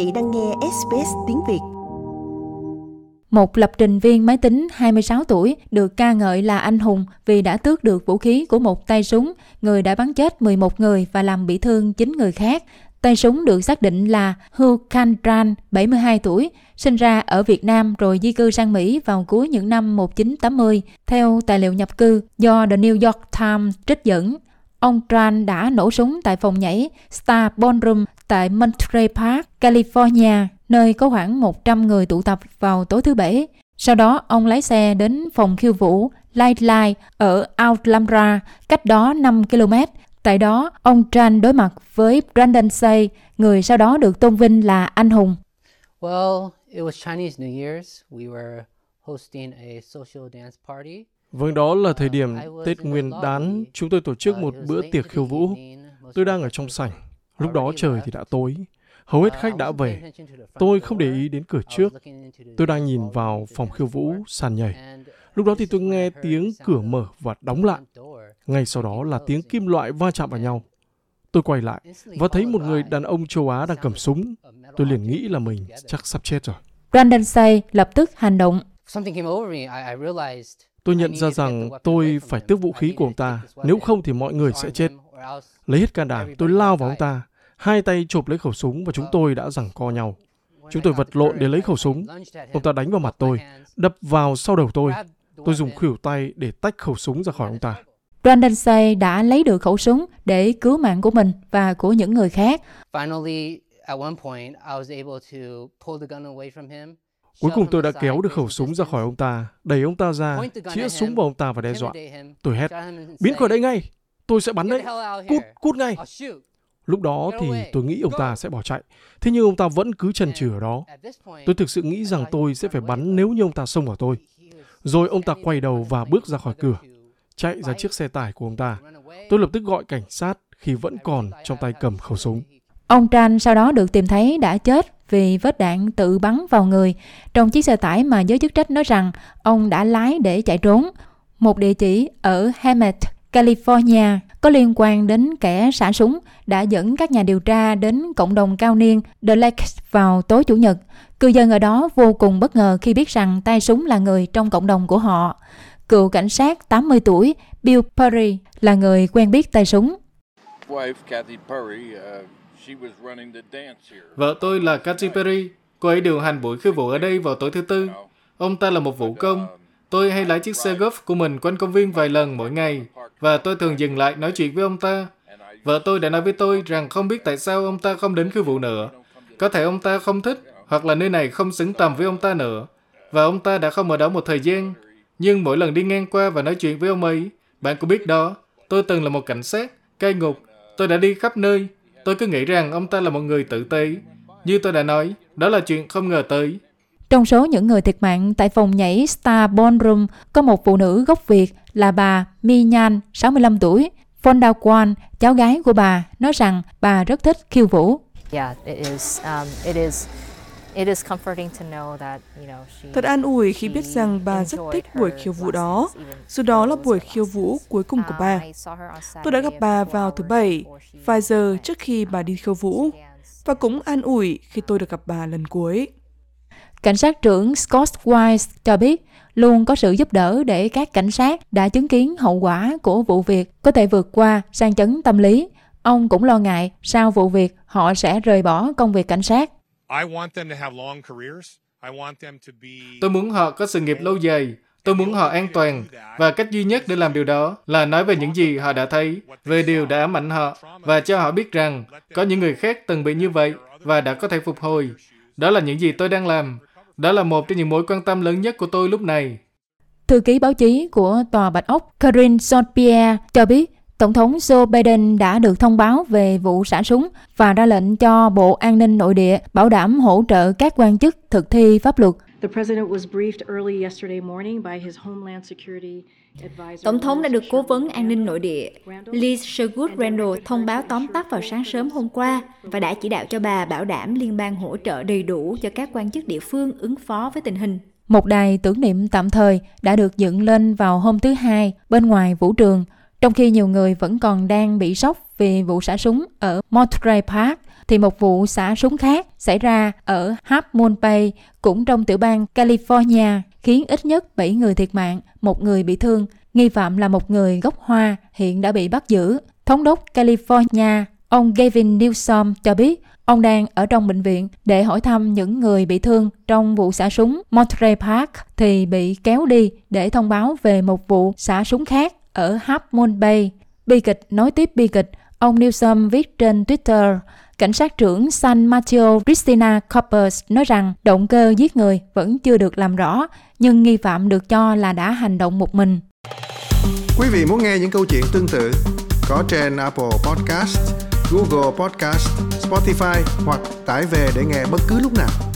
vị đang nghe SBS tiếng Việt. Một lập trình viên máy tính 26 tuổi được ca ngợi là anh hùng vì đã tước được vũ khí của một tay súng, người đã bắn chết 11 người và làm bị thương 9 người khác. Tay súng được xác định là Hu Can 72 tuổi, sinh ra ở Việt Nam rồi di cư sang Mỹ vào cuối những năm 1980, theo tài liệu nhập cư do The New York Times trích dẫn. Ông Tran đã nổ súng tại phòng nhảy Star Ballroom tại Monterey Park, California, nơi có khoảng 100 người tụ tập vào tối thứ Bảy. Sau đó, ông lái xe đến phòng khiêu vũ Lightline ở Alhambra, cách đó 5 km. Tại đó, ông Tran đối mặt với Brandon Say, người sau đó được tôn vinh là anh hùng. Well, it was Chinese New Year's. We were hosting a social dance party. Vâng, đó là thời điểm Tết Nguyên đán, chúng tôi tổ chức một bữa tiệc khiêu vũ. Tôi đang ở trong sảnh. Lúc đó trời thì đã tối. Hầu hết khách đã về. Tôi không để ý đến cửa trước. Tôi đang nhìn vào phòng khiêu vũ, sàn nhảy. Lúc đó thì tôi nghe tiếng cửa mở và đóng lại. Ngay sau đó là tiếng kim loại va chạm vào nhau. Tôi quay lại và thấy một người đàn ông châu Á đang cầm súng. Tôi liền nghĩ là mình chắc sắp chết rồi. Brandon Say lập tức hành động. Tôi nhận ra rằng tôi phải tước vũ khí của ông ta, nếu không thì mọi người sẽ chết. Lấy hết can đảm, tôi lao vào ông ta, hai tay chộp lấy khẩu súng và chúng tôi đã giằng co nhau. Chúng tôi vật lộn để lấy khẩu súng. Ông ta đánh vào mặt tôi, đập vào sau đầu tôi. Tôi dùng khuỷu tay để tách khẩu súng ra khỏi ông ta. Brandon Say đã lấy được khẩu súng để cứu mạng của mình và của những người khác. Cuối cùng tôi đã kéo được khẩu súng ra khỏi ông ta, đẩy ông ta ra, chĩa súng vào ông ta và đe dọa. Tôi hét, biến khỏi đây ngay, tôi sẽ bắn đấy, cút, cút ngay. Lúc đó thì tôi nghĩ ông ta sẽ bỏ chạy, thế nhưng ông ta vẫn cứ chần chừ ở đó. Tôi thực sự nghĩ rằng tôi sẽ phải bắn nếu như ông ta xông vào tôi. Rồi ông ta quay đầu và bước ra khỏi cửa, chạy ra chiếc xe tải của ông ta. Tôi lập tức gọi cảnh sát khi vẫn còn trong tay cầm khẩu súng. Ông Tran sau đó được tìm thấy đã chết vì vết đạn tự bắn vào người trong chiếc xe tải mà giới chức trách nói rằng ông đã lái để chạy trốn. Một địa chỉ ở Hemet, California có liên quan đến kẻ xả súng đã dẫn các nhà điều tra đến cộng đồng cao niên The Lakes vào tối Chủ nhật. Cư dân ở đó vô cùng bất ngờ khi biết rằng tay súng là người trong cộng đồng của họ. Cựu cảnh sát 80 tuổi Bill Perry là người quen biết tay súng. Wife, Kathy Perry, uh... Vợ tôi là Katy Perry. Cô ấy điều hành buổi khiêu vũ ở đây vào tối thứ tư. Ông ta là một vũ công. Tôi hay lái chiếc xe golf của mình quanh công viên vài lần mỗi ngày và tôi thường dừng lại nói chuyện với ông ta. Vợ tôi đã nói với tôi rằng không biết tại sao ông ta không đến khi vụ nữa. Có thể ông ta không thích hoặc là nơi này không xứng tầm với ông ta nữa. Và ông ta đã không ở đó một thời gian. Nhưng mỗi lần đi ngang qua và nói chuyện với ông ấy, bạn cũng biết đó, tôi từng là một cảnh sát, cai ngục. Tôi đã đi khắp nơi, Tôi cứ nghĩ rằng ông ta là một người tử tế. Như tôi đã nói, đó là chuyện không ngờ tới. Trong số những người thiệt mạng tại phòng nhảy Star Ballroom có một phụ nữ gốc Việt là bà Mi Nhan, 65 tuổi. Fonda Kwan, cháu gái của bà, nói rằng bà rất thích khiêu vũ. Yeah, it is, um, it is Thật an ủi khi biết rằng bà rất thích buổi khiêu vũ đó, dù đó là buổi khiêu vũ cuối cùng của bà. Tôi đã gặp bà vào thứ Bảy, vài giờ trước khi bà đi khiêu vũ, và cũng an ủi khi tôi được gặp bà lần cuối. Cảnh sát trưởng Scott Wise cho biết luôn có sự giúp đỡ để các cảnh sát đã chứng kiến hậu quả của vụ việc có thể vượt qua sang chấn tâm lý. Ông cũng lo ngại sau vụ việc họ sẽ rời bỏ công việc cảnh sát. Tôi muốn họ có sự nghiệp lâu dài. Tôi muốn họ an toàn. Và cách duy nhất để làm điều đó là nói về những gì họ đã thấy, về điều đã ám ảnh họ, và cho họ biết rằng có những người khác từng bị như vậy và đã có thể phục hồi. Đó là những gì tôi đang làm. Đó là một trong những mối quan tâm lớn nhất của tôi lúc này. Thư ký báo chí của Tòa Bạch Ốc, Karine Jean-Pierre cho biết Tổng thống Joe Biden đã được thông báo về vụ xả súng và ra lệnh cho Bộ An ninh Nội địa bảo đảm hỗ trợ các quan chức thực thi pháp luật. Tổng thống đã được cố vấn an ninh nội địa Liz Sherwood Randall thông báo tóm tắt vào sáng sớm hôm qua và đã chỉ đạo cho bà bảo đảm liên bang hỗ trợ đầy đủ cho các quan chức địa phương ứng phó với tình hình. Một đài tưởng niệm tạm thời đã được dựng lên vào hôm thứ Hai bên ngoài vũ trường trong khi nhiều người vẫn còn đang bị sốc vì vụ xả súng ở Monterey Park, thì một vụ xả súng khác xảy ra ở Half Moon Bay, cũng trong tiểu bang California, khiến ít nhất 7 người thiệt mạng, một người bị thương. Nghi phạm là một người gốc Hoa, hiện đã bị bắt giữ. Thống đốc California, ông Gavin Newsom cho biết ông đang ở trong bệnh viện để hỏi thăm những người bị thương trong vụ xả súng Monterey Park thì bị kéo đi để thông báo về một vụ xả súng khác ở Half Moon Bay. Bi kịch nói tiếp bi kịch, ông Newsom viết trên Twitter, Cảnh sát trưởng San Mateo Cristina Coppers nói rằng động cơ giết người vẫn chưa được làm rõ, nhưng nghi phạm được cho là đã hành động một mình. Quý vị muốn nghe những câu chuyện tương tự có trên Apple Podcast, Google Podcast, Spotify hoặc tải về để nghe bất cứ lúc nào.